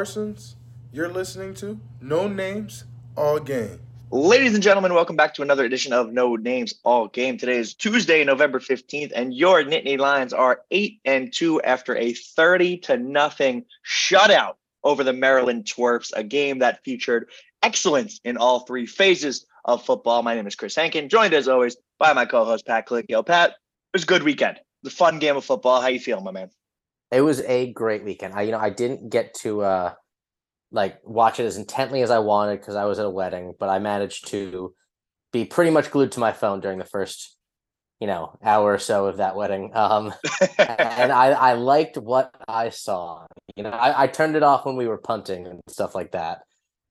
Parsons. You're listening to No Names, All Game. Ladies and gentlemen, welcome back to another edition of No Names All Game. Today is Tuesday, November 15th, and your Nittany Lions are 8 and 2 after a 30 to nothing shutout over the Maryland Twerps, a game that featured excellence in all three phases of football. My name is Chris Hankin, joined as always by my co-host Pat Yo, Pat, it was a good weekend. A fun game of football. How you feeling, my man? It was a great weekend. I you know I didn't get to uh like watch it as intently as I wanted because I was at a wedding, but I managed to be pretty much glued to my phone during the first, you know, hour or so of that wedding. Um, and I, I liked what I saw. You know, I, I turned it off when we were punting and stuff like that.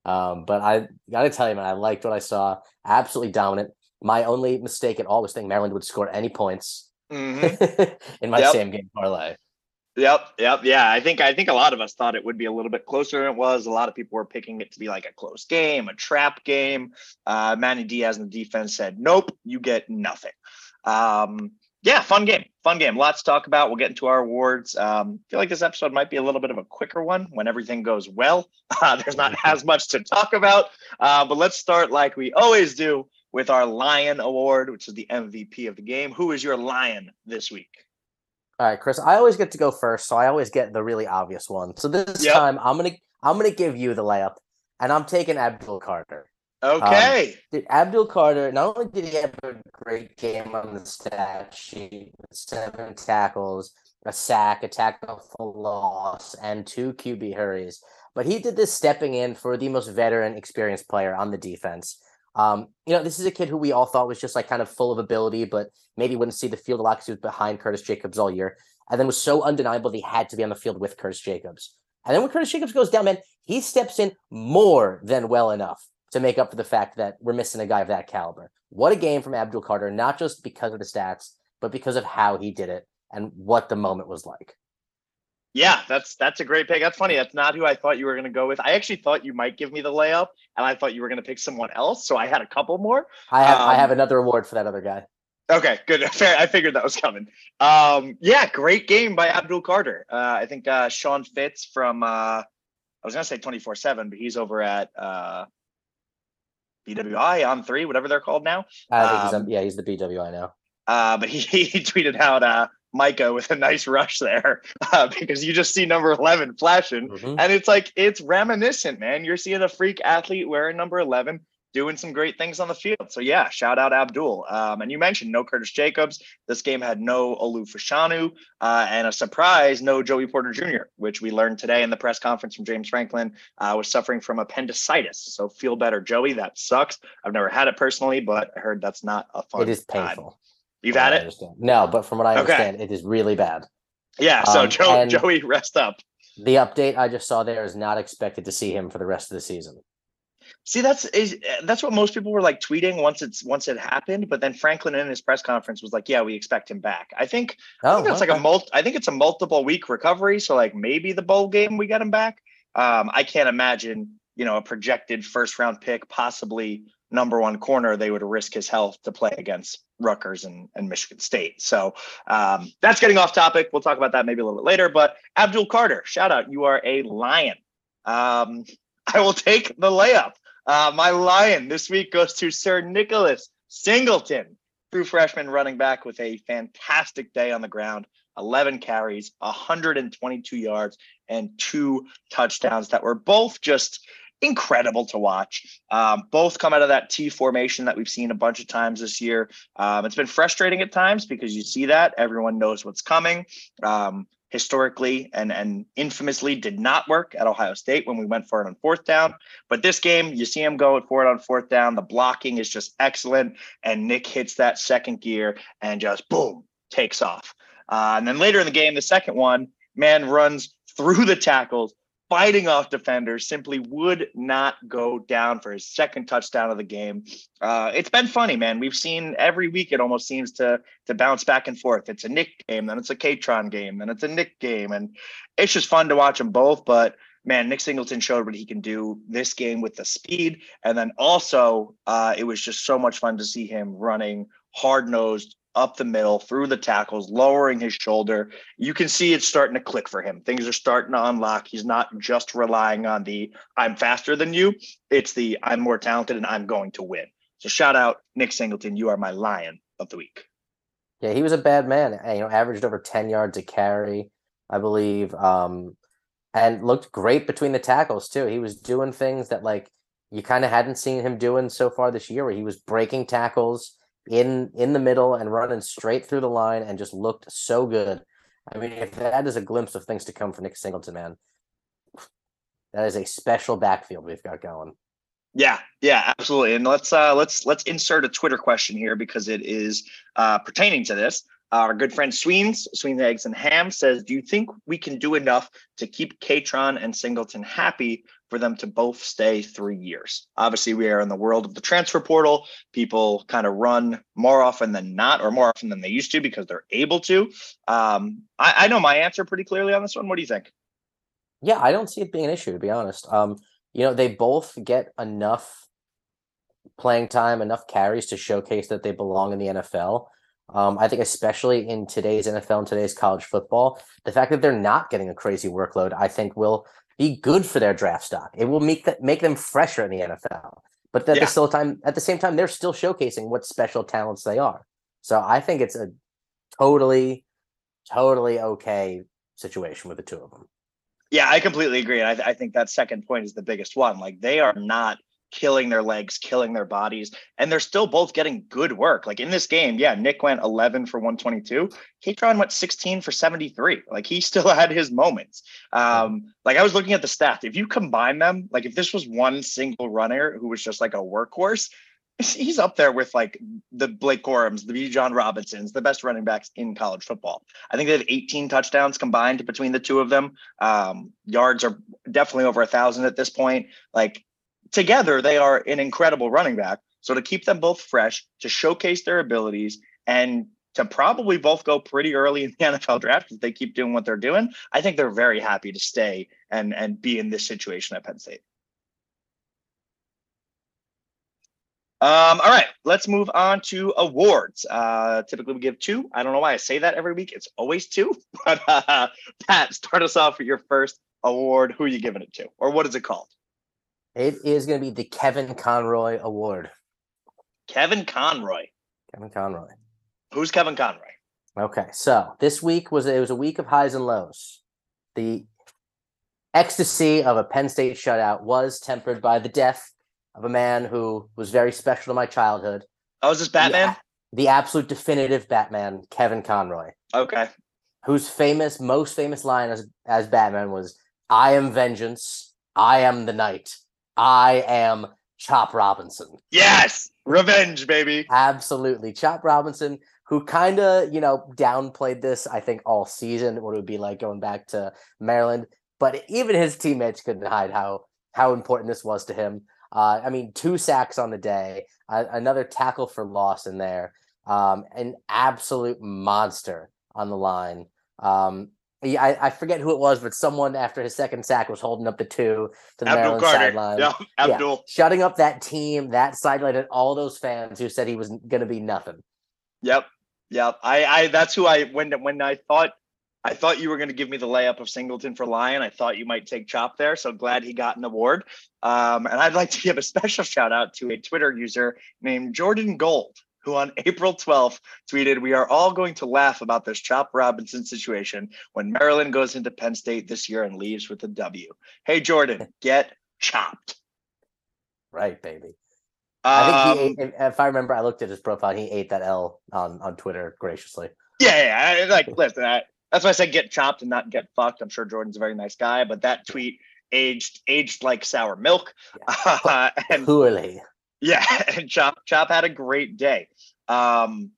Um, but I got to tell you, man, I liked what I saw. Absolutely dominant. My only mistake at all was thinking Maryland would score any points mm-hmm. in my yep. same game parlay. Yep, yep, yeah. I think I think a lot of us thought it would be a little bit closer than it was. A lot of people were picking it to be like a close game, a trap game. Uh, Manny Diaz and the defense said, "Nope, you get nothing." Um, yeah, fun game, fun game. Lots to talk about. We'll get into our awards. Um, feel like this episode might be a little bit of a quicker one when everything goes well. Uh, there's not as much to talk about, uh, but let's start like we always do with our Lion Award, which is the MVP of the game. Who is your Lion this week? All right, Chris. I always get to go first, so I always get the really obvious one. So this yep. time, I'm gonna I'm gonna give you the layup, and I'm taking Abdul Carter. Okay. Um, Abdul Carter not only did he have a great game on the stat sheet, seven tackles, a sack, a tackle for loss, and two QB hurries, but he did this stepping in for the most veteran, experienced player on the defense. Um, you know, this is a kid who we all thought was just like kind of full of ability, but maybe wouldn't see the field a lot because he was behind Curtis Jacobs all year, and then was so undeniable that he had to be on the field with Curtis Jacobs. And then when Curtis Jacobs goes down, man, he steps in more than well enough to make up for the fact that we're missing a guy of that caliber. What a game from Abdul Carter, not just because of the stats, but because of how he did it and what the moment was like. Yeah, that's that's a great pick. That's funny. That's not who I thought you were going to go with. I actually thought you might give me the layup, and I thought you were going to pick someone else. So I had a couple more. I have um, I have another award for that other guy. Okay, good. Fair. I figured that was coming. Um, yeah, great game by Abdul Carter. Uh, I think uh, Sean Fitz from uh, I was going to say twenty four seven, but he's over at uh, BWI on three, whatever they're called now. I think um, he's on, yeah, he's the BWI now. Uh, but he, he tweeted out uh, Micah with a nice rush there uh, because you just see number 11 flashing. Mm-hmm. And it's like, it's reminiscent, man. You're seeing a freak athlete wearing number 11 doing some great things on the field. So, yeah, shout out Abdul. Um, and you mentioned no Curtis Jacobs. This game had no Olu Fashanu uh, and a surprise, no Joey Porter Jr., which we learned today in the press conference from James Franklin uh, was suffering from appendicitis. So, feel better, Joey. That sucks. I've never had it personally, but I heard that's not a fun It is painful. You've had it? No, but from what I understand, okay. it is really bad. Yeah. So um, Joe, Joey, rest up. The update I just saw there is not expected to see him for the rest of the season. See, that's is that's what most people were like tweeting once it's once it happened. But then Franklin in his press conference was like, "Yeah, we expect him back." I think, oh, I think that's okay. like a multi. I think it's a multiple week recovery. So like maybe the bowl game we get him back. Um, I can't imagine you know a projected first round pick, possibly number one corner, they would risk his health to play against Rutgers and, and Michigan State. So um, that's getting off topic. We'll talk about that maybe a little bit later. But Abdul Carter, shout out. You are a lion. Um, I will take the layup. Uh, my lion this week goes to Sir Nicholas Singleton, true freshman running back with a fantastic day on the ground. 11 carries, 122 yards, and two touchdowns that were both just incredible to watch. Um, both come out of that T formation that we've seen a bunch of times this year. Um, it's been frustrating at times because you see that everyone knows what's coming. Um, historically and and infamously did not work at Ohio State when we went for it on fourth down. But this game, you see him going for it on fourth down. The blocking is just excellent, and Nick hits that second gear and just boom takes off. Uh, and then later in the game, the second one, man runs through the tackles, fighting off defenders, simply would not go down for his second touchdown of the game. Uh, it's been funny, man. We've seen every week it almost seems to to bounce back and forth. It's a Nick game, then it's a Kaytron game, then it's a Nick game, and it's just fun to watch them both. But man, Nick Singleton showed what he can do this game with the speed, and then also uh, it was just so much fun to see him running hard nosed up the middle through the tackles, lowering his shoulder. You can see it's starting to click for him. Things are starting to unlock. He's not just relying on the I'm faster than you, it's the I'm more talented and I'm going to win. So shout out Nick Singleton. You are my lion of the week. Yeah, he was a bad man. You know, averaged over 10 yards a carry, I believe. Um, and looked great between the tackles too. He was doing things that like you kind of hadn't seen him doing so far this year where he was breaking tackles in in the middle and running straight through the line and just looked so good. I mean, if that is a glimpse of things to come for Nick Singleton, man, that is a special backfield we've got going. Yeah, yeah, absolutely. And let's uh let's let's insert a Twitter question here because it is uh pertaining to this. Our good friend Sweens, Sweens Eggs and Ham says, Do you think we can do enough to keep Kaytron and Singleton happy for them to both stay three years? Obviously, we are in the world of the transfer portal. People kind of run more often than not, or more often than they used to because they're able to. Um, I, I know my answer pretty clearly on this one. What do you think? Yeah, I don't see it being an issue, to be honest. Um, you know, they both get enough playing time, enough carries to showcase that they belong in the NFL. Um, I think, especially in today's NFL and today's college football, the fact that they're not getting a crazy workload, I think, will be good for their draft stock. It will make that make them fresher in the NFL. But at yeah. the still time, at the same time, they're still showcasing what special talents they are. So I think it's a totally, totally okay situation with the two of them. Yeah, I completely agree. And I, I think that second point is the biggest one. Like they are not killing their legs, killing their bodies, and they're still both getting good work. Like in this game, yeah, Nick went 11 for 122. Kaytron went 16 for 73. Like he still had his moments. Um, like I was looking at the stats. If you combine them, like if this was one single runner who was just like a workhorse, he's up there with like the Blake Corums, the Bijan Robinsons, the best running backs in college football. I think they have 18 touchdowns combined between the two of them. Um, yards are definitely over a thousand at this point. Like together, they are an incredible running back. So to keep them both fresh, to showcase their abilities, and to probably both go pretty early in the NFL draft if they keep doing what they're doing, I think they're very happy to stay and and be in this situation at Penn State. Um, all right, let's move on to awards. Uh, typically, we give two. I don't know why I say that every week. It's always two. But uh, Pat, start us off with your first award. Who are you giving it to, or what is it called? It is going to be the Kevin Conroy Award. Kevin Conroy. Kevin Conroy. Who's Kevin Conroy? Okay, so this week was it was a week of highs and lows. The ecstasy of a Penn State shutout was tempered by the death of a man who was very special to my childhood. Oh, is this Batman? The, the absolute definitive Batman, Kevin Conroy. Okay. Whose famous, most famous line as, as Batman was, I am vengeance, I am the night, I am Chop Robinson. Yes, revenge, baby. Absolutely. Chop Robinson, who kind of, you know, downplayed this, I think, all season, what it would be like going back to Maryland. But even his teammates couldn't hide how how important this was to him. Uh, I mean, two sacks on the day, uh, another tackle for loss in there, um, an absolute monster on the line. Um, yeah, I, I, forget who it was, but someone after his second sack was holding up the two to the Abdul Maryland Carter. sideline. Yeah, Abdul. Yeah, shutting up that team, that sideline, and all those fans who said he was going to be nothing. Yep, yep. I, I, that's who I when when I thought I thought you were going to give me the layup of Singleton for Lion. I thought you might take Chop there. So glad he got an award. Um, and I'd like to give a special shout out to a Twitter user named Jordan Gold, who on April 12th tweeted, We are all going to laugh about this Chop Robinson situation when Maryland goes into Penn State this year and leaves with a W. Hey, Jordan, get chopped. Right, baby. I think he um, ate, if I remember, I looked at his profile. He ate that L on, on Twitter graciously. Yeah, yeah. I, Like, listen, I, that's why I said get chopped and not get fucked. I'm sure Jordan's a very nice guy, but that tweet aged aged like sour milk. Yeah. Uh, and poorly. Yeah, and Chop Chop had a great day. Um,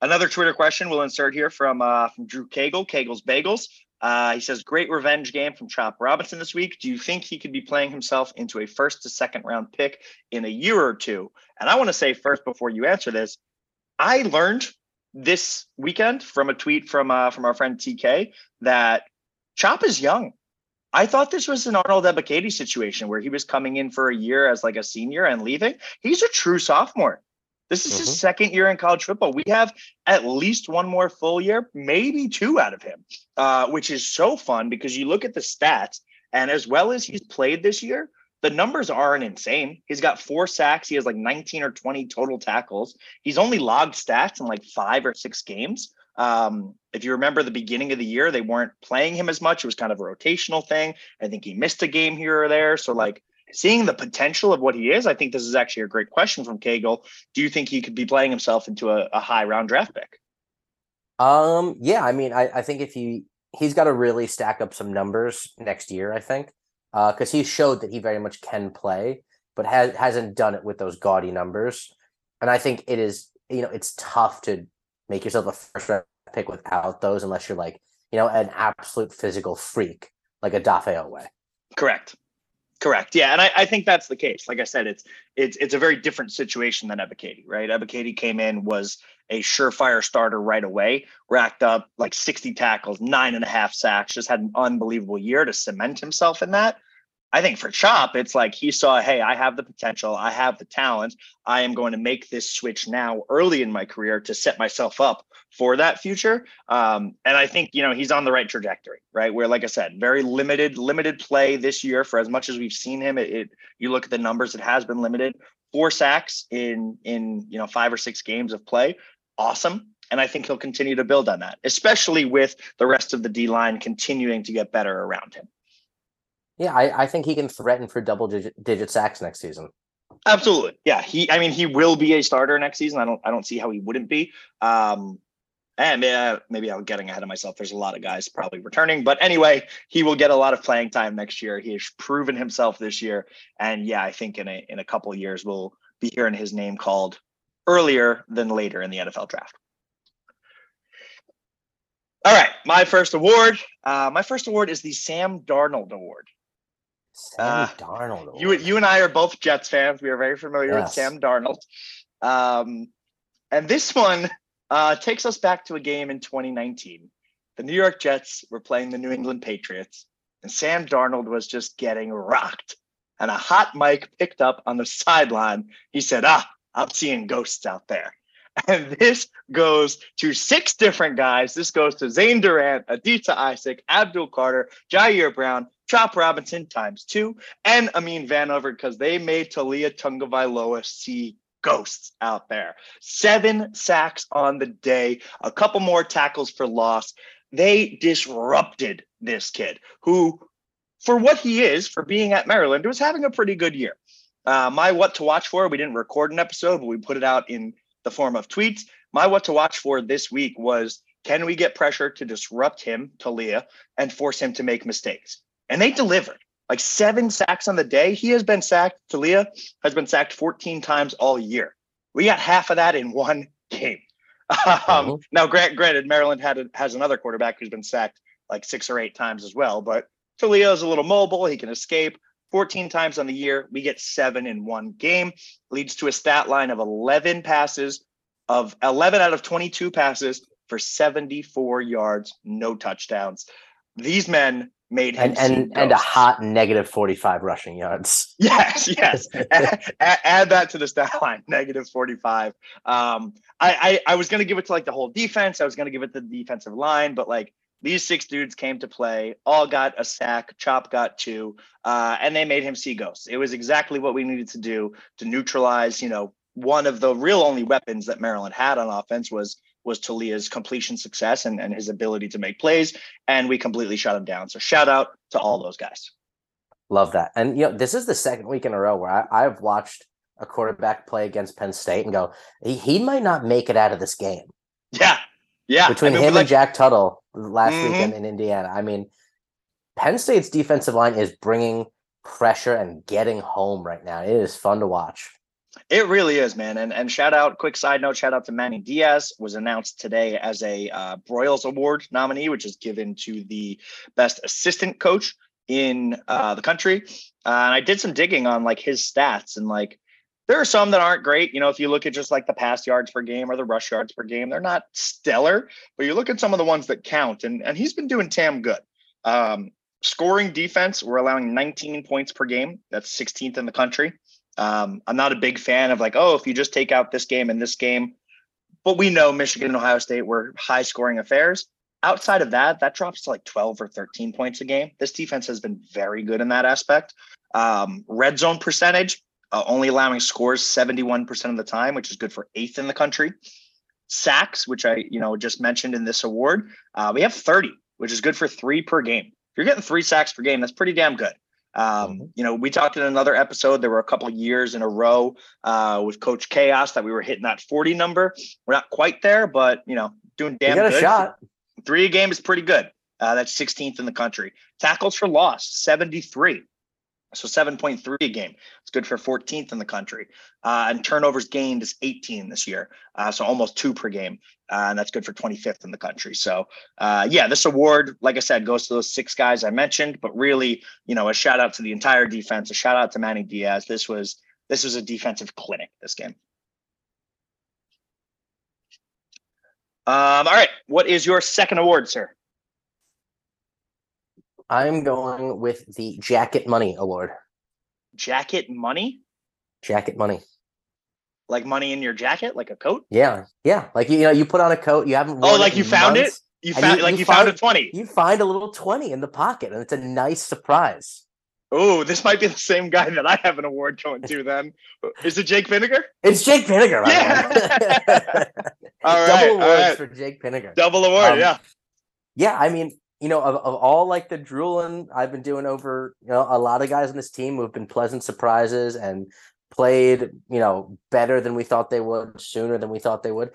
another Twitter question we'll insert here from uh, from Drew Cagle, Cagle's Bagels. Uh, he says, "Great revenge game from Chop Robinson this week. Do you think he could be playing himself into a first to second round pick in a year or two? And I want to say first before you answer this, I learned this weekend from a tweet from uh, from our friend TK that Chop is young. I thought this was an Arnold Ebiketie situation where he was coming in for a year as like a senior and leaving. He's a true sophomore. This is mm-hmm. his second year in college football. We have at least one more full year, maybe two out of him, uh, which is so fun because you look at the stats, and as well as he's played this year, the numbers aren't insane. He's got four sacks. He has like 19 or 20 total tackles. He's only logged stats in like five or six games. Um, if you remember the beginning of the year, they weren't playing him as much. It was kind of a rotational thing. I think he missed a game here or there. So, like, seeing the potential of what he is, I think this is actually a great question from Cagle. Do you think he could be playing himself into a, a high round draft pick? Um, yeah, I mean, I, I think if he he's got to really stack up some numbers next year, I think, because uh, he showed that he very much can play, but has hasn't done it with those gaudy numbers. And I think it is, you know, it's tough to make yourself a first round pick without those unless you're like, you know, an absolute physical freak like a Dafe Oweh. Correct. Correct. Yeah, and I, I, think that's the case. Like I said, it's it's it's a very different situation than Ebiketie, right? Ebiketie came in was a surefire starter right away, racked up like 60 tackles, nine and a half sacks, just had an unbelievable year to cement himself in that. I think for Chop, it's like he saw, hey, I have the potential, I have the talent. I am going to make this switch now early in my career to set myself up for that future. Um, and I think, you know, he's on the right trajectory, right? Where, like I said, very limited, limited play this year for as much as we've seen him. It, it you look at the numbers, it has been limited. Four sacks in in you know five or six games of play. Awesome. And I think he'll continue to build on that, especially with the rest of the D line continuing to get better around him. Yeah, I, I think he can threaten for double digit, digit sacks next season. Absolutely. Yeah. He I mean he will be a starter next season. I don't I don't see how he wouldn't be. Um and uh, maybe I'm getting ahead of myself. There's a lot of guys probably returning, but anyway, he will get a lot of playing time next year. He has proven himself this year, and yeah, I think in a in a couple years we'll be hearing his name called earlier than later in the NFL draft. All right, my first award. Uh, my first award is the Sam Darnold Award. Sam uh, Darnold. You you and I are both Jets fans. We are very familiar yes. with Sam Darnold. Um, and this one uh, takes us back to a game in 2019. The New York Jets were playing the New England Patriots, and Sam Darnold was just getting rocked. And a hot mic picked up on the sideline. He said, "Ah, I'm seeing ghosts out there." And this goes to six different guys. This goes to Zane Durant, Adisa Isaac, Abdul Carter, Ji'Ayir Brown, Chop Robinson times two, and Amin Vanover because they made Taulia Tagovailoa see ghosts out there. Seven sacks on the day, a couple more tackles for loss. They disrupted this kid who, for what he is, for being at Maryland, was having a pretty good year. Uh, my what to watch for, we didn't record an episode, but we put it out in the form of tweets. My what to watch for this week was can we get pressure to disrupt him, Taulia, and force him to make mistakes? And they delivered like seven sacks on the day. He has been sacked. Taulia has been sacked 14 times all year. We got half of that in one game. Um, mm-hmm. Now, grant, granted, Maryland had a, has another quarterback who's been sacked like six or eight times as well, but Taulia is a little mobile. He can escape. 14 times on the year. We get seven in one game. Leads to a stat line of 11 passes, of 11 out of 22 passes for 74 yards, no touchdowns. These men made him and and, and a hot negative 45 rushing yards. Yes yes. Add, add, that to the stat line negative 45 um I, I i was gonna give it to like the whole defense. I was gonna give it to the defensive line but like these six dudes came to play all got a sack chop got two uh and they made him see ghosts. It was exactly what we needed to do to neutralize you know one of the real only weapons that maryland had on offense was was Taulia's completion success and, and his ability to make plays. And we completely shut him down. So shout out to all those guys. Love that. And you know, this is the second week in a row where I, I've watched a quarterback play against Penn State and go, he, he might not make it out of this game. Yeah. Yeah. Between I mean, him like, and Jack Tuttle last mm-hmm. weekend in Indiana. I mean, Penn State's defensive line is bringing pressure and getting home right now. It is fun to watch. It really is, man. And and shout out, quick side note, shout out to Manny Diaz was announced today as a uh, Broyles Award nominee, which is given to the best assistant coach in uh, the country. Uh, and I did some digging on like his stats and like there are some that aren't great. You know, if you look at just like the pass yards per game or the rush yards per game, they're not stellar. But you look at some of the ones that count, and and he's been doing Tam good. Um, scoring defense, we're allowing 19 points per game. That's 16th in the country. Um, I'm not a big fan of like, oh, if you just take out this game and this game, but we know Michigan and Ohio State were high scoring affairs. Outside of that, that drops to like 12 or 13 points a game. This defense has been very good in that aspect. Um, red zone percentage, uh, only allowing scores 71% of the time, which is good for eighth in the country. Sacks, which I you know just mentioned in this award, uh, we have 30, which is good for three per game. If you're getting three sacks per game, that's pretty damn good. Um, mm-hmm. You know, we talked in another episode. There were a couple of years in a row uh, with Coach Chaos that we were hitting that 40 number. We're not quite there, but you know, doing damn good. shot. Three a game is pretty good. Uh, that's 16th in the country. Tackles for loss, 73. So 7.3 a game. It's good for 14th in the country. Uh, and turnovers gained is 18 this year. Uh, so almost two per game. Uh, and that's good for 25th in the country. So, uh, yeah, this award, like I said, goes to those six guys I mentioned. But really, you know, a shout out to the entire defense, a shout out to Manny Diaz. This was this was a defensive clinic this game. Um, all right. What is your second award, sir? I'm going with the Jacket Money Award. Jacket Money? Jacket Money. Like money in your jacket, like a coat? Yeah, yeah. Like you know, you put on a coat, you haven't. oh, like you found months, it. You found you, like you, you found, found a twenty. You find a little twenty in the pocket, and it's a nice surprise. Oh, this might be the same guy that I have an award going to. Then is it Jake Pinegar? It's Jake Pinegar. Right yeah. all right. Double awards right. for Jake Pinegar. Double award. Um, yeah. Yeah, I mean, you know, of, of all like the drooling I've been doing over, you know, a lot of guys on this team who have been pleasant surprises and played, you know, better than we thought they would, sooner than we thought they would.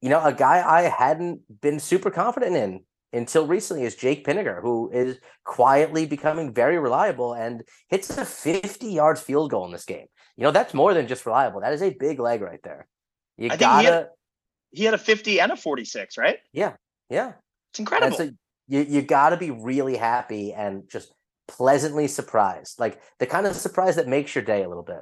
You know, a guy I hadn't been super confident in until recently is Jake Pinegar, who is quietly becoming very reliable and hits a 50 yards field goal in this game. You know, that's more than just reliable. That is a big leg right there. You I gotta. He had, he had, a 50 and a 46, right? Yeah. Yeah. It's incredible. A, you, you got to be really happy and just pleasantly surprised. Like the kind of surprise that makes your day a little bit.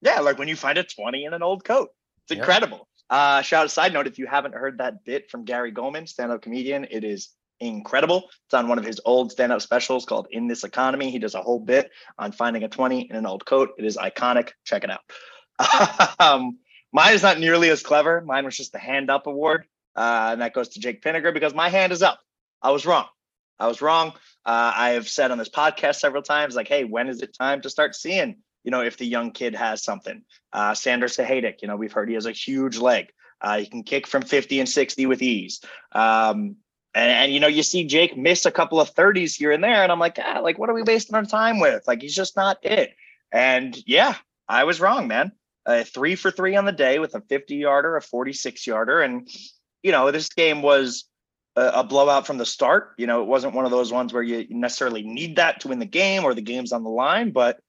Yeah. Like when you find a 20 in an old coat. It's incredible. Uh, shout out side note if you haven't heard that bit from Gary Gulman, stand up comedian, it is incredible. It's on one of his old stand up specials called In This Economy. He does a whole bit on finding a 20 in an old coat. It is iconic. Check it out. um, mine is not nearly as clever. Mine was just the hand up award. Uh, and that goes to Jake Pinegar because my hand is up. I was wrong. I was wrong. Uh, I have said on this podcast several times, like, hey, when is it time to start seeing, you know, if the young kid has something? Uh, Sandor Sahaydak, you know, we've heard he has a huge leg. Uh, he can kick from 50 and 60 with ease. Um, and, and, you know, you see Jake miss a couple of 30s here and there. And I'm like, ah, like, what are we wasting our time with? Like, he's just not it. And yeah, I was wrong, man. Uh, three for three on the day with a 50 yarder, a 46 yarder. And, you know, this game was a, blowout from the start. You know, it wasn't one of those ones where you necessarily need that to win the game or the game's on the line, but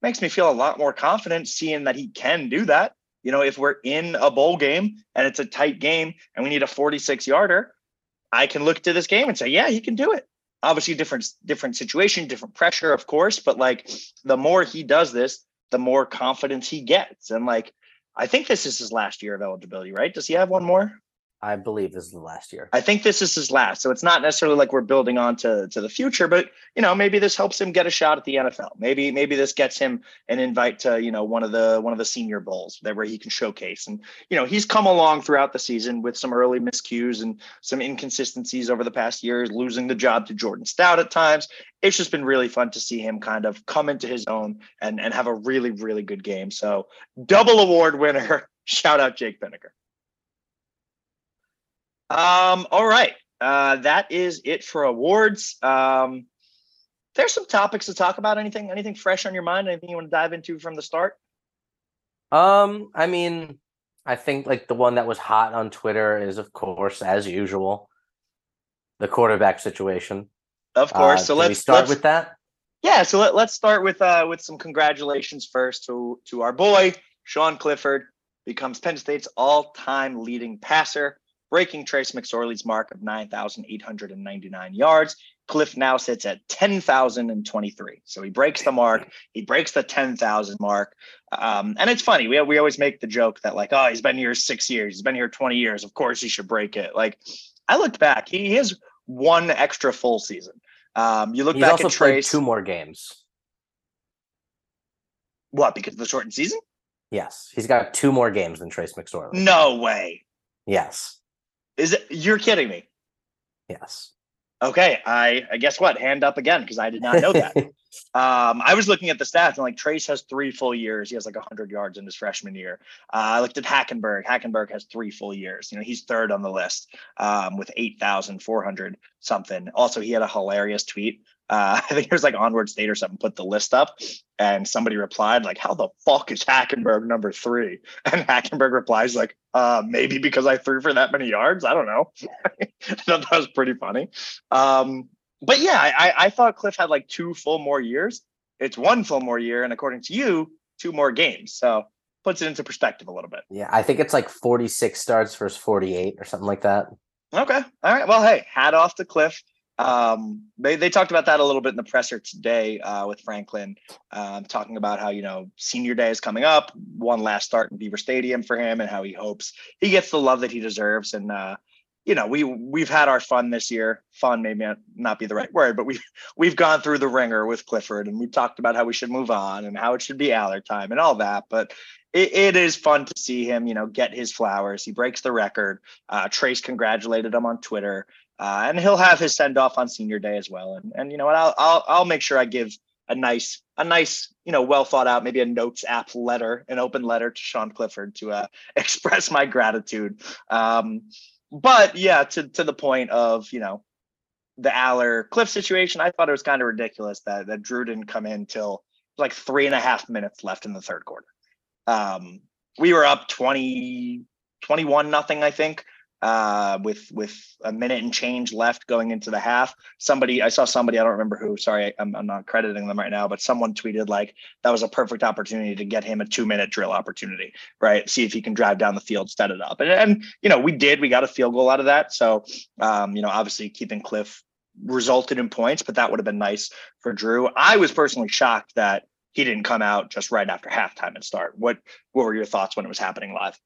makes me feel a lot more confident seeing that he can do that. You know, if we're in a bowl game and it's a tight game and we need a 46 yarder, I can look to this game and say, yeah, he can do it. Obviously, different different situation, different pressure, of course, but like the more he does this, the more confidence he gets. And like, I think this is his last year of eligibility, right? Does he have one more? I believe this is the last year. I think this is his last. So it's not necessarily like we're building on to, to the future, but you know, maybe this helps him get a shot at the NFL. Maybe maybe this gets him an invite to, you know, one of the one of the senior bowls that where he can showcase. And you know, he's come along throughout the season with some early miscues and some inconsistencies over the past years, losing the job to Jordan Stout at times. It's just been really fun to see him kind of come into his own and and have a really, really good game. So double award winner. Shout out Jake Pinegar. Um, all right. Uh, that is it for awards. Um, there's some topics to talk about. Anything, anything fresh on your mind? Anything you want to dive into from the start? Um, I mean, I think like the one that was hot on Twitter is, of course, as usual, the quarterback situation. Of course. Uh, so let's start let's, with that. Yeah. So let, let's start with uh with some congratulations first to to our boy Sean Clifford becomes Penn State's all-time leading passer breaking Trace McSorley's mark of 9,899 yards. Cliff now sits at 10,023. So he breaks the mark. He breaks the 10,000 mark. Um, and it's funny. We, we always make the joke that, like, oh, he's been here six years. He's been here 20 years. Of course he should break it. Like, I looked back. He has one extra full season. Um, you look he's back at Trace. two more games. What? Because of the shortened season? Yes, he's got two more games than Trace McSorley. No way. Yes. Is it? You're kidding me. Yes. Okay, I, I guess what? Hand up again because I did not know that. um, I was looking at the stats and like Trace has three full years. He has like 100 yards in his freshman year. Uh, I looked at Hackenberg. Hackenberg has three full years. You know, he's third on the list um, with 8,400 something. Also, he had a hilarious tweet uh, I think it was like Onward State or something put the list up, and somebody replied like, "How the fuck is Hackenberg number three? And Hackenberg replies like, uh, "Maybe because I threw for that many yards. I don't know." I thought that was pretty funny. Um, but yeah, I, I thought Cliff had like two full more years. It's one full more year, and according to you, two more games. So puts it into perspective a little bit. Yeah, I think it's like 46 starts versus 48 or something like that. Okay. All right. Well, hey, hat off to Cliff. Um, they, they talked about that a little bit in the presser today uh, with Franklin, um, talking about how, you know, senior day is coming up, one last start in Beaver Stadium for him and how he hopes he gets the love that he deserves. And, uh, you know, we we've had our fun this year. Fun may not be the right word, but we've we've gone through the ringer with Clifford, and we've talked about how we should move on and how it should be Allard time and all that. But it, it is fun to see him, you know, get his flowers. He breaks the record. Uh, Trace congratulated him on Twitter. Uh, and he'll have his send off on senior day as well. And and you know what? I'll I'll I'll make sure I give a nice a nice you know well thought out maybe a notes app letter an open letter to Sean Clifford to uh, express my gratitude. Um, but yeah, to to the point of you know the Allar Cliff situation, I thought it was kind of ridiculous that that Drew didn't come in till like three and a half minutes left in the third quarter. Um, we were up 20, 21 nothing, I think uh, with with a minute and change left going into the half. Somebody I saw somebody I don't remember who. Sorry, I'm, I'm not crediting them right now, but someone tweeted like that was a perfect opportunity to get him a two minute drill opportunity, right? See if he can drive down the field, set it up, and and you know we did. We got a field goal out of that. So um, you know obviously keeping Cliff resulted in points, but that would have been nice for Drew. I was personally shocked that he didn't come out just right after halftime and start. What what were your thoughts when it was happening live?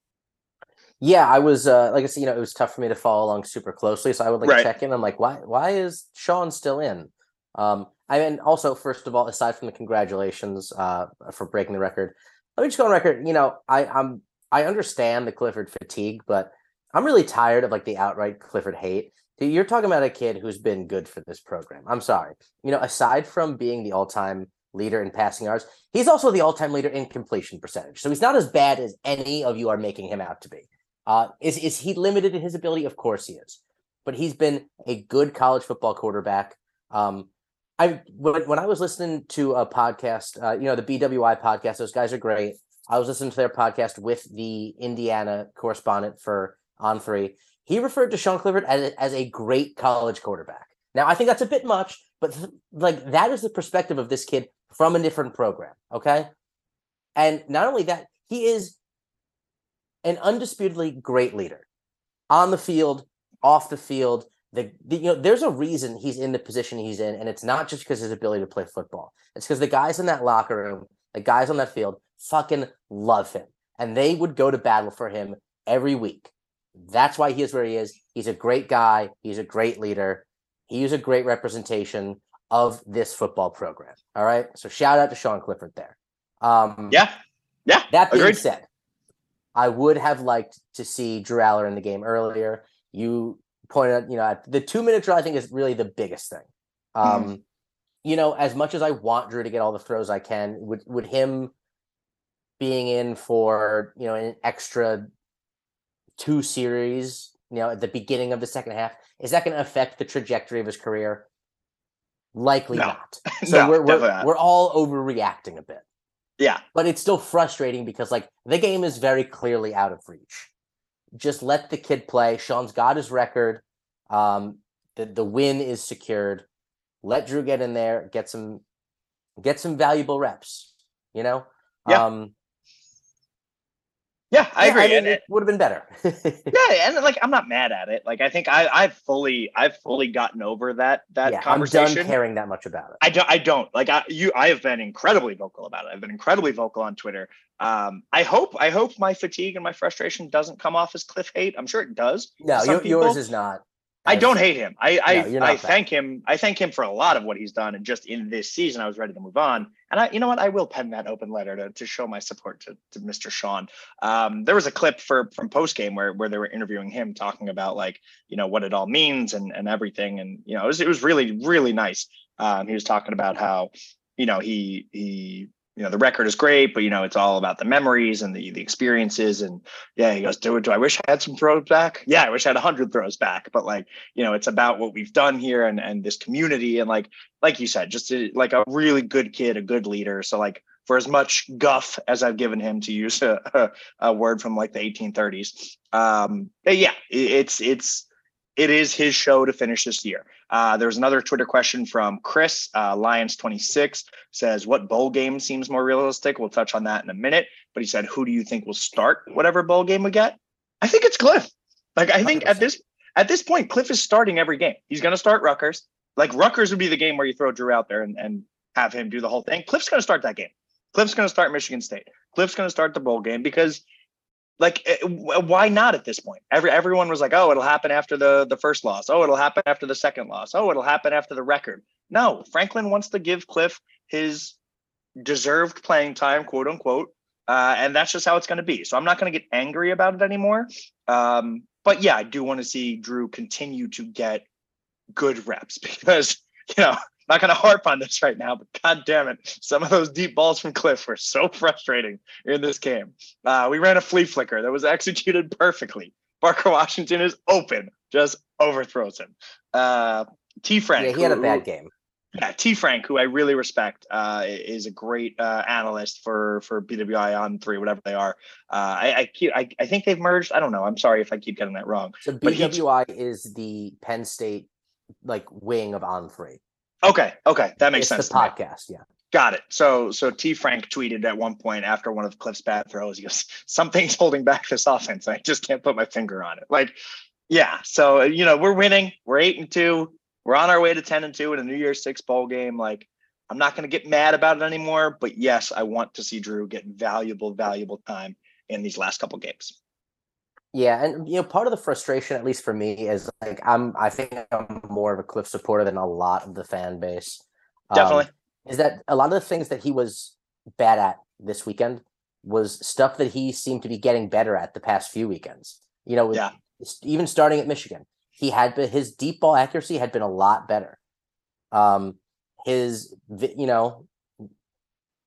Yeah, I was uh, like I said, you know, it was tough for me to follow along super closely, so I would like right. check in. I'm like, why why is Sean still in? Um, I mean, also first of all, aside from the congratulations uh, for breaking the record, let me just go on record. You know, I I'm I understand the Clifford fatigue, but I'm really tired of like the outright Clifford hate. You're talking about a kid who's been good for this program. I'm sorry. You know, aside from being the all-time leader in passing yards, he's also the all-time leader in completion percentage. So he's not as bad as any of you are making him out to be. Uh, is is he limited in his ability? Of course he is, but he's been a good college football quarterback. Um, I when, when I was listening to a podcast, uh, you know, the BWI podcast, those guys are great. I was listening to their podcast with the Indiana correspondent for On Three. He referred to Sean Clifford as, as a great college quarterback. Now, I think that's a bit much, but th- like that is the perspective of this kid from a different program. Okay. And not only that, he is an undisputedly great leader on the field, off the field. The, the, you know, there's a reason he's in the position he's in, and it's not just because his ability to play football. It's because the guys in that locker room, the guys on that field, fucking love him, and they would go to battle for him every week. That's why he is where he is. He's a great guy. He's a great leader. He is a great representation of this football program. All right. So shout out to Sean Clifford there. Um, yeah. Yeah. That being agreed. said, I would have liked to see Drew Allar in the game earlier. You pointed out, you know, the two minute drill, I think, is really the biggest thing. Um, mm You know, as much as I want Drew to get all the throws I can, would would him being in for you know an extra two series, you know, at the beginning of the second half, is that going to affect the trajectory of his career? Likely no. not. So no, we're we're, we're all overreacting a bit. Yeah. But it's still frustrating because like the game is very clearly out of reach. Just let the kid play. Sean's got his record. Um, the, the win is secured. Let Drew get in there, get some get some valuable reps, you know? Yeah. Um, yeah, I yeah, agree. I mean, it would have been better. yeah, and like I'm not mad at it. Like I think I I've fully I've fully gotten over that that yeah, conversation. I'm done caring that much about it. I don't I don't like I you I have been incredibly vocal about it. I've been incredibly vocal on Twitter. Um, I hope I hope my fatigue and my frustration doesn't come off as cliff hate. I'm sure it does. No, yours is not. I don't hate him. I I, I thank him. I thank him for a lot of what he's done, and just in this season, I was ready to move on. And I, you know what, I will pen that open letter to, to show my support to, to Mr. Sean. Um, there was a clip for from post game where where they were interviewing him, talking about like you know what it all means and and everything, and you know it was it was really really nice. Um, he was talking about how you know he he you know the record is great but you know it's all about the memories and the the experiences and yeah he goes do, do i wish i had some throws back yeah i wish i had 100 throws back but like you know it's about what we've done here and and this community and like like you said just a, like a really good kid a good leader so like for as much guff as I've given him to use a, a, a word from like the 1830s. Um, yeah, it's it's it is his show to finish this year. Uh, there's another Twitter question from Chris uh, Lions 26 says, "What bowl game seems more realistic?" We'll touch on that in a minute. But he said, "Who do you think will start whatever bowl game we get?" I think it's Cliff. Like I think 100%. at this at this point, Cliff is starting every game. He's going to start Rutgers. Like Rutgers would be the game where you throw Drew out there and, and have him do the whole thing. Cliff's going to start that game. Cliff's going to start Michigan State. Cliff's going to start the bowl game because like eh, why not at this point? Every everyone was like oh it'll happen after the the first loss. Oh it'll happen after the second loss. Oh it'll happen after the record. No franklin wants to give cliff his deserved playing time quote unquote uh, and that's just how it's going to be. So i'm not going to get angry about it anymore. Um, but yeah i do want to see drew continue to get good reps because you know not going to harp on this right now, but god damn it, some of those deep balls from Cliff were so frustrating in this game. Uh, we ran a flea flicker that was executed perfectly. Parker Washington is open, just overthrows him. Uh, T. Frank, yeah, he had a bad game. Yeah, T. Frank, who I really respect, uh, is a great uh, analyst for for BWI on three, whatever they are. Uh, I I, keep, I I think they've merged. I don't know. I'm sorry if I keep getting that wrong. So BWI is the Penn State like wing of on three. Okay, okay, that makes it's sense. The podcast, yeah. Got it. So so T Frank tweeted at one point after one of Cliff's bad throws, he goes, Something's holding back this offense. I just can't put my finger on it. Like, yeah. So you know, we're winning. We're eight and two. We're on our way to 10 and 2 in a New Year's Six bowl game. Like, I'm not gonna get mad about it anymore. But yes, I want to see Drew get valuable, valuable time in these last couple games. Yeah, and you know, part of the frustration, at least for me, is like I'm. I think I'm more of a Cliff supporter than a lot of the fan base. Definitely, um, is that a lot of the things that he was bad at this weekend was stuff that he seemed to be getting better at the past few weekends. You know, yeah. even starting at Michigan, he had his deep ball accuracy had been a lot better. Um, his, you know,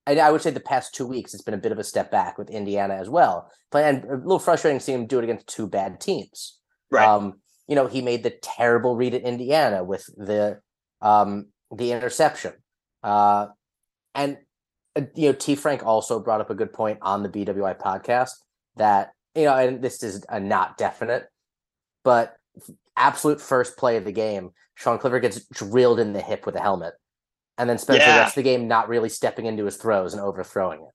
I, I would say the past two weeks it's been a bit of a step back with Indiana as well. But and a little frustrating seeing him do it against two bad teams. Right. Um, you know, he made the terrible read at Indiana with the um the interception. Uh, and uh, you know, T. Frank also brought up a good point on the BWI podcast that you know, and this is a not definite, but absolute first play of the game, Sean Clifford gets drilled in the hip with a helmet and then spends yeah. the rest of the game not really stepping into his throws and overthrowing it.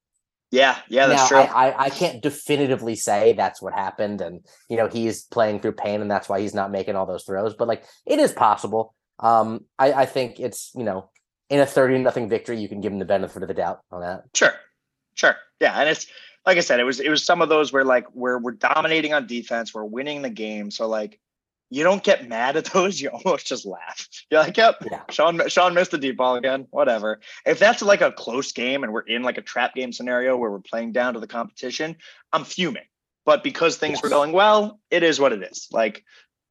Yeah, yeah, that's now, true. I, I, I can't definitively say that's what happened, and you know he's playing through pain, and that's why he's not making all those throws. But like, it is possible. Um, I, I think it's you know in a thirty nothing victory, you can give him the benefit of the doubt on that. Sure, sure, yeah, and it's like I said, it was it was some of those where like we're we're dominating on defense, we're winning the game, so like you don't get mad at those. You almost just laugh. You're like, yep, yeah. Sean, Sean missed the deep ball again. Whatever. If that's like a close game and we're in like a trap game scenario where we're playing down to the competition, I'm fuming. But because things yes. were going well, it is what it is. Like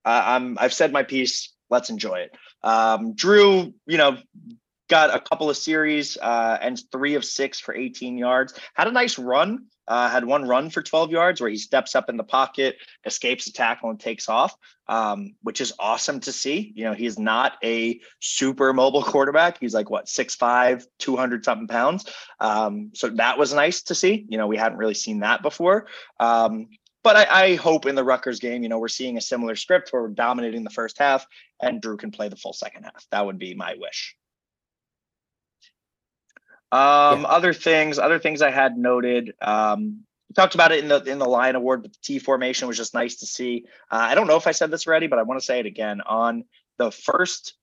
uh, I'm, I've said my piece. Let's enjoy it. Um, Drew, you know, got a couple of series uh, and three of six for 18 yards. Had a nice run. Uh, had one run for 12 yards where he steps up in the pocket, escapes the tackle, and takes off, um, which is awesome to see. You know, he's not a super mobile quarterback. He's like, what, 6'5, 200 something pounds. Um, so that was nice to see. You know, we hadn't really seen that before. Um, but I, I, hope in the Rutgers game, you know, we're seeing a similar script where we're dominating the first half and Drew can play the full second half. That would be my wish. Um, yeah. Other things, other things I had noted. Um, we talked about it in the in the Lion Award, but the T formation was just nice to see. Uh, I don't know if I said this already, but I want to say it again. On the first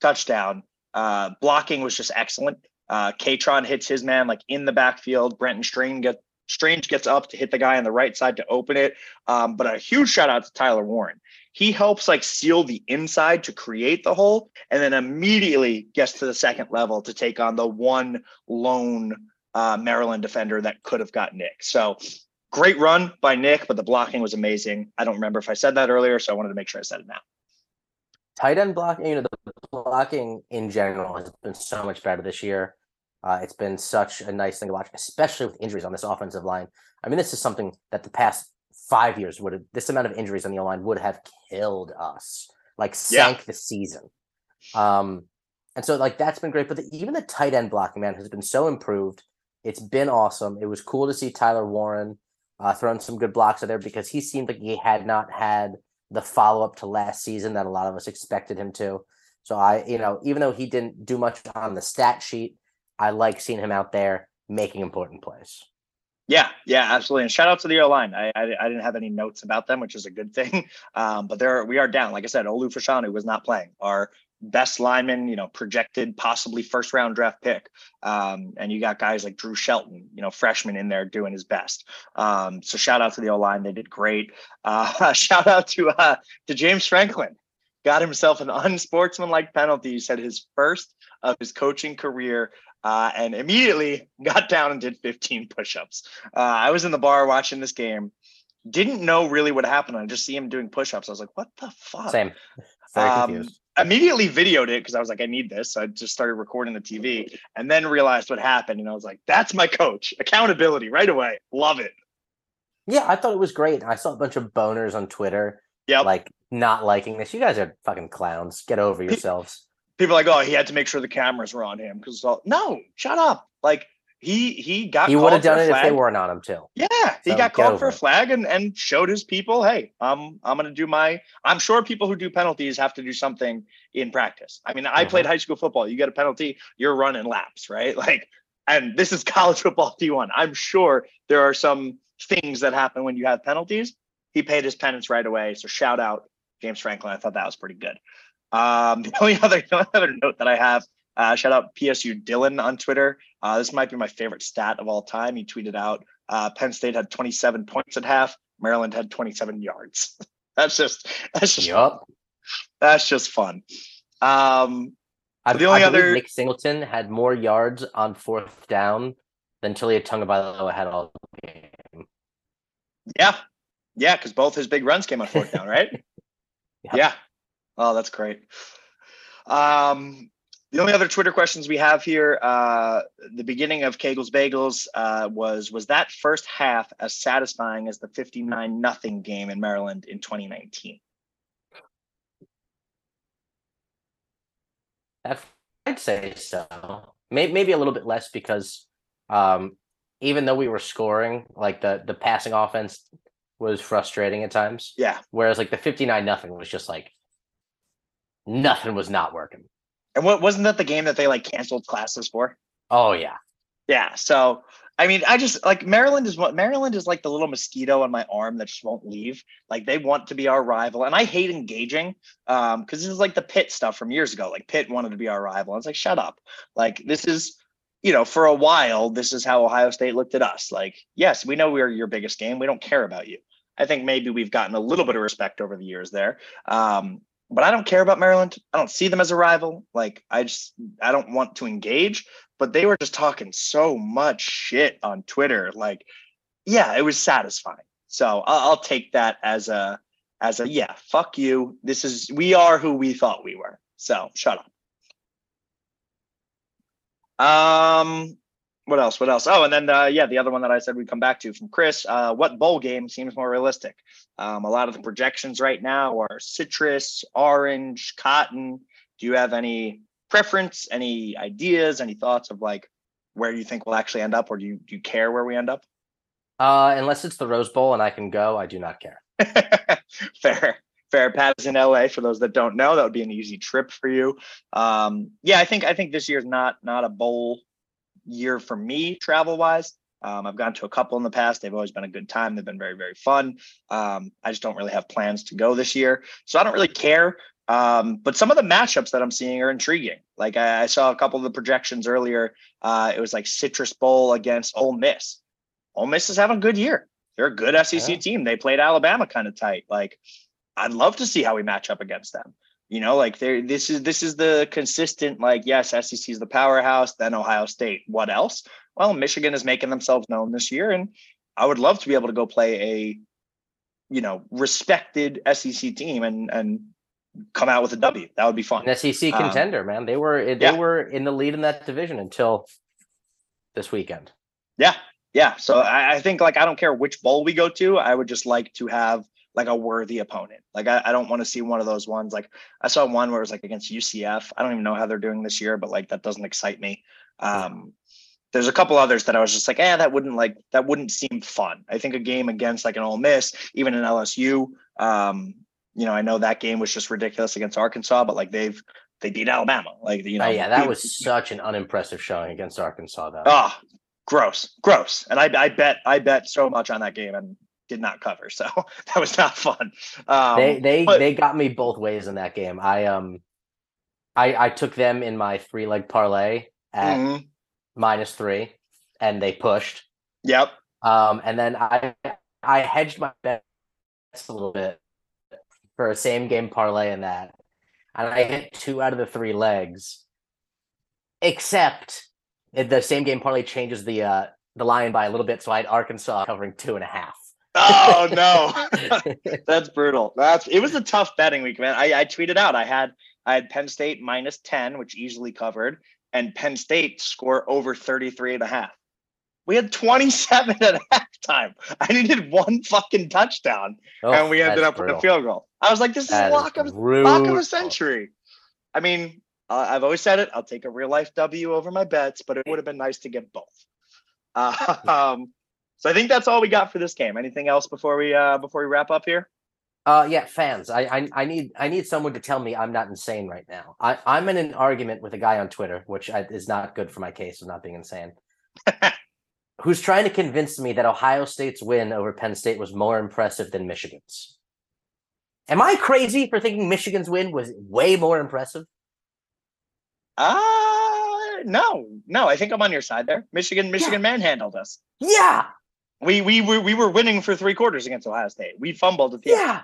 touchdown, uh, blocking was just excellent. Uh, Kaytron hits his man like in the backfield. Brenton Strange get Strange gets up to hit the guy on the right side to open it. Um, but a huge shout out to Tyler Warren. He helps like seal the inside to create the hole, and then immediately gets to the second level to take on the one lone uh, Maryland defender that could have got Nick. So great run by Nick, but the blocking was amazing. I don't remember if I said that earlier, so I wanted to make sure I said it now. Tight end blocking, you know, the blocking in general has been so much better this year. Uh, it's been such a nice thing to watch, especially with injuries on this offensive line. I mean, this is something that the past five years would have, this amount of injuries on the line would have killed us, like sank yeah. the season. Um, and so like that's been great, but the, even the tight end blocking man has been so improved. It's been awesome. It was cool to see Tyler Warren uh, throwing some good blocks out there because he seemed like he had not had the follow up to last season that a lot of us expected him to. So I, you know, even though he didn't do much on the stat sheet, I like seeing him out there making important plays. Yeah, yeah, absolutely. And shout out to the O line. I, I, I didn't have any notes about them, which is a good thing. Um, but there we are down. Like I said, Olu Fashanu was not playing. Our best lineman, you know, projected possibly first round draft pick. Um, and you got guys like Drew Shelton, you know, freshman in there doing his best. Um, so shout out to the O line. They did great. Uh, shout out to uh, to James Franklin. Got himself an unsportsmanlike penalty. He said his first of his coaching career. Uh, and immediately got down and did 15 push-ups. Uh, I was in the bar watching this game, didn't know really what happened. I just see him doing push-ups. I was like, "What the fuck?" Same. Very um, confused immediately videoed it because I was like, I need this. So I just started recording the TV and then realized what happened. And I was like, that's my coach. Accountability right away. Love it. Yeah, I thought it was great. I saw a bunch of boners on Twitter. Yeah. Like not liking this. You guys are fucking clowns. Get over yourselves. People like, oh, he had to make sure the cameras were on him because it's all no, shut up. Like he he got he would have done it if they weren't on him too. Yeah, he so got called for a flag and and showed his people, hey, um, I'm gonna do my. I'm sure people who do penalties have to do something in practice. I mean, I mm-hmm. played high school football. You get a penalty, you're running laps, right? Like, and this is college football D1. I'm sure there are some things that happen when you have penalties. He paid his penance right away. So shout out James Franklin. I thought that was pretty good. Um, the only other, the only other note that I have uh, shout out PSU Dylan on Twitter. Uh, this might be my favorite stat of all time. He tweeted out uh, Penn State had 27 points at half. Maryland had 27 yards. that's just that's just yep. that's just fun. Um, I, the only I other Nick Singleton had more yards on fourth down than Taulia Tagovailoa had all game. Yeah, yeah, because both his big runs came on fourth down, right? yep. Yeah. Oh, that's great. Um, the only other Twitter questions we have here, uh, the beginning of Kegels Bagels uh, was was that first half as satisfying as the 59 nothing game in Maryland in 2019? I'd say so. Maybe, maybe a little bit less because um, even though we were scoring, like the the passing offense was frustrating at times. Yeah. Whereas like the 59 nothing was just like nothing was not working. And what wasn't that the game that they like canceled classes for? Oh yeah. Yeah. So I mean, I just like Maryland is what Maryland is like the little mosquito on my arm that just won't leave. Like they want to be our rival, and I hate engaging um because this is like the Pitt stuff from years ago. Like Pitt wanted to be our rival. I was like, shut up. Like this is, you know, for a while, this is how Ohio State looked at us. Like, yes, we know we're your biggest game. We don't care about you. I think maybe we've gotten a little bit of respect over the years there. Um, but I don't care about Maryland. I don't see them as a rival. Like I just I don't want to engage. But they were just talking so much shit on Twitter. Like, yeah, it was satisfying. So I'll, I'll take that as a as a yeah, fuck you. This is we are who we thought we were. So shut up. Um, what else? What else? Oh, and then uh, yeah, the other one that I said we'd come back to from Chris. Uh, what bowl game seems more realistic? Um, a lot of the projections right now are citrus, orange, cotton. Do you have any preference, any ideas, any thoughts of like where you think we'll actually end up, or do you do you care where we end up? Uh, unless it's the Rose Bowl and I can go, I do not care. Fair. Fair. Pat is in LA. For those that don't know, that would be an easy trip for you. Um, yeah, I think I think this year's not not a bowl year for me travel wise. Um, I've gone to a couple in the past. They've always been a good time. They've been very, very fun. Um, I just don't really have plans to go this year. So I don't really care. Um, but some of the matchups that I'm seeing are intriguing. Like I, I saw a couple of the projections earlier. Uh, it was like Citrus Bowl against Ole Miss. Ole Miss is having a good year. They're a good SEC yeah. team. They played Alabama kind of tight. Like I'd love to see how we match up against them. You know, like there, this is this is the consistent like yes, SEC is the powerhouse, then Ohio State. What else? Well, Michigan is making themselves known this year, and I would love to be able to go play a, you know, respected SEC team and and come out with a W. That would be fun. An SEC um, contender, um, man. They were they yeah. were in the lead in that division until this weekend. Yeah, yeah. So I, I, think like I don't care which bowl we go to. I would just like to have like a worthy opponent. Like I, I don't want to see one of those ones. Like I saw one where it was like against UCF. I don't even know how they're doing this year, but like that doesn't excite me. Um, there's a couple others that I was just like, eh, that wouldn't like that wouldn't seem fun. I think a game against like an Ole Miss, even an LSU. Um, you know, I know that game was just ridiculous against Arkansas, but like they've they beat Alabama. Like you know, oh, yeah, that was such an unimpressive showing against Arkansas. Though. Oh, gross, gross. And I, I bet I bet so much on that game and did not cover, so that was not fun. Um, they they but, they got me both ways in that game. I um, I I took them in my three leg parlay at mm-hmm. minus three, and they pushed. Yep. Um, and then I I hedged my bets a little bit for a same game parlay in that, and I hit two out of the three legs, except the same game parlay changes the uh the line by a little bit, so I had Arkansas covering two and a half. Oh no, that's brutal. That's it was a tough betting week, man. I, I tweeted out I had I had Penn State minus 10, which easily covered, and Penn State score over 33 and a half. We had 27 at halftime. I needed one fucking touchdown, oh, and we ended up brutal. with a field goal. I was like, this is that a lock of, lock of a century. I mean, uh, I've always said it. I'll take a real life W over my bets, but it would have been nice to get both. Uh, um, so I think that's all we got for this game. Anything else before we uh, before we wrap up here? Uh, yeah, fans. I, I I need I need someone to tell me I'm not insane right now. I I'm in an argument with a guy on Twitter, which I, is not good for my case of not being insane. who's trying to convince me that Ohio State's win over Penn State was more impressive than Michigan's. Am I crazy for thinking Michigan's win was way more impressive? Uh no, no. I think I'm on your side there. Michigan, Michigan yeah. manhandled us. Yeah. We we were we were winning for three quarters against Ohio State. We fumbled at the yeah.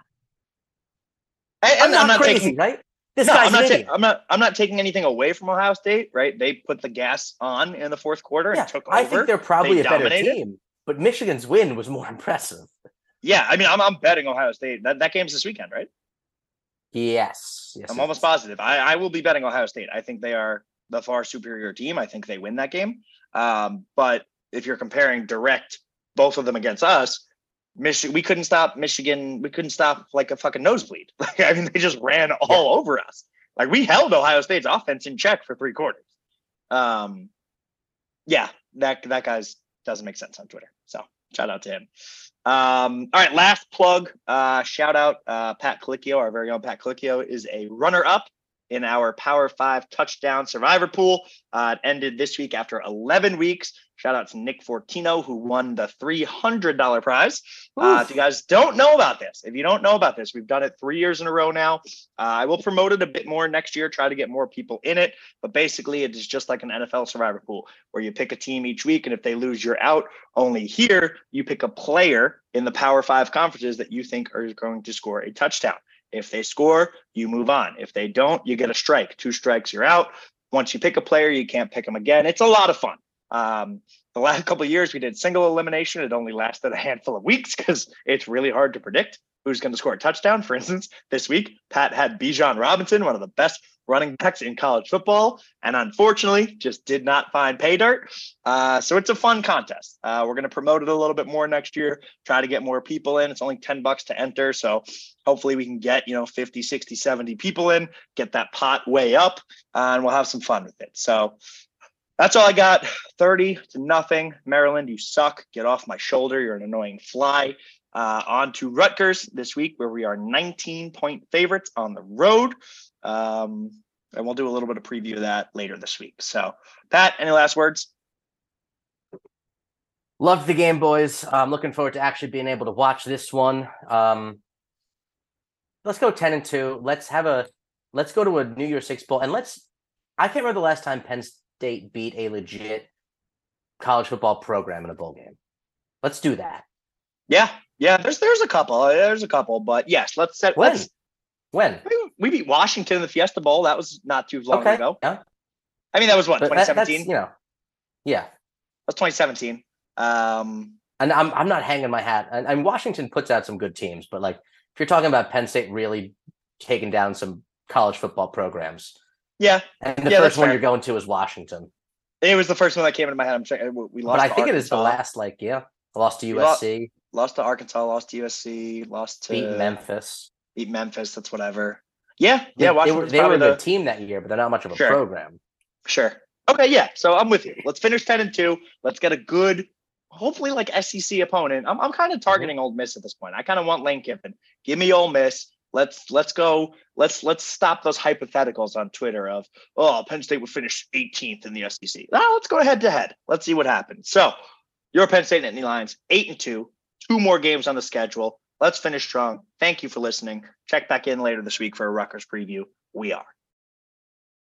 end. And, I'm, not I'm not crazy, taking, right? This no, I'm not, ta- I'm not. I'm not taking anything away from Ohio State. Right? They put the gas on in the fourth quarter yeah, and took over. I think they're probably they a dominated. better team, but Michigan's win was more impressive. Yeah, I mean, I'm, I'm betting Ohio State. That that game's this weekend, right? Yes. yes I'm almost positive. I, I will be betting Ohio State. I think they are the far superior team. I think they win that game. Um, but if you're comparing direct both of them against us, Michigan, we couldn't stop Michigan. We couldn't stop like a fucking nosebleed. Like, I mean, they just ran all yeah. over us. Like we held Ohio State's offense in check for three quarters. Um, yeah, that that guy's doesn't make sense on Twitter. So shout out to him. Um, all right, last plug. Uh, shout out uh, Pat Colicchio, our very own Pat Colicchio, is a runner up in our Power Five touchdown survivor pool. Uh, it ended this week after 11 weeks. Shout out to Nick Fortino, who won the $300 prize. Uh, if you guys don't know about this, if you don't know about this, we've done it three years in a row now. Uh, I will promote it a bit more next year, try to get more people in it. But basically, it is just like an NFL survivor pool where you pick a team each week. And if they lose, you're out. Only here, you pick a player in the Power Five conferences that you think are going to score a touchdown. If they score, you move on. If they don't, you get a strike. Two strikes, you're out. Once you pick a player, you can't pick them again. It's a lot of fun. Um, the last couple years, we did single elimination. It only lasted a handful of weeks because it's really hard to predict who's going to score a touchdown. For instance, this week, Pat had Bijan Robinson, one of the best running backs in college football, and unfortunately just did not find pay dirt. Uh, so it's a fun contest. Uh, we're going to promote it a little bit more next year, try to get more people in. It's only 10 bucks to enter. So hopefully we can get, you know, 50, 60, 70 people in, get that pot way up, uh, and we'll have some fun with it. So that's all I got. 30 to nothing. Maryland, you suck. Get off my shoulder. You're an annoying fly. Uh, on to Rutgers this week, where we are 19 point favorites on the road. Um, and we'll do a little bit of preview of that later this week. So, Pat, any last words? Loved the game, boys. I'm looking forward to actually being able to watch this one. Um, let's go 10 and 2. Let's have a let's go to a New Year's Six bowl and let's I can't remember the last time Penn State beat a legit college football program in a bowl game. Let's do that. Yeah, Yeah, there's there's a couple. There's a couple, but yes, let's set. When? Let's, when we beat Washington in the Fiesta Bowl. That was not too long okay. ago. Yeah. I mean, that was what But that- 2017. you know, yeah. That's 2017. Um, And I'm I'm not hanging my hat. And, and Washington puts out some good teams, but like if you're talking about Penn State really taking down some college football programs, yeah, and the Yeah, first one fair. you're going to is Washington. it was the first one that came into my head. I'm sure we lost. But I think it is the last like yeah, lost to We lost- USC, Lost to Arkansas. Lost to USC. Lost to beat Memphis. Beat Memphis. That's whatever. Yeah, They- yeah. they, were they were a good the team that year, but they're not much of a Sure. program. sure. Okay, yeah. So I'm with you. Let's finish 10 and two. Let's get a good, hopefully like SEC opponent. I'm I'm kind of mm-hmm. targeting Ole Miss at this point. I kind of want Lane Kiffin. Give me Ole Miss. Let's let's go. Let's let's stop those hypotheticals on Twitter of oh Penn State would finish 18th in the SEC. Now let's go head to head. Let's see what happens. So your Penn State Nittany Lions eight and two. Two more games on the schedule. Let's finish strong. Thank you for listening. Check back in later this week for a Rutgers preview. We are.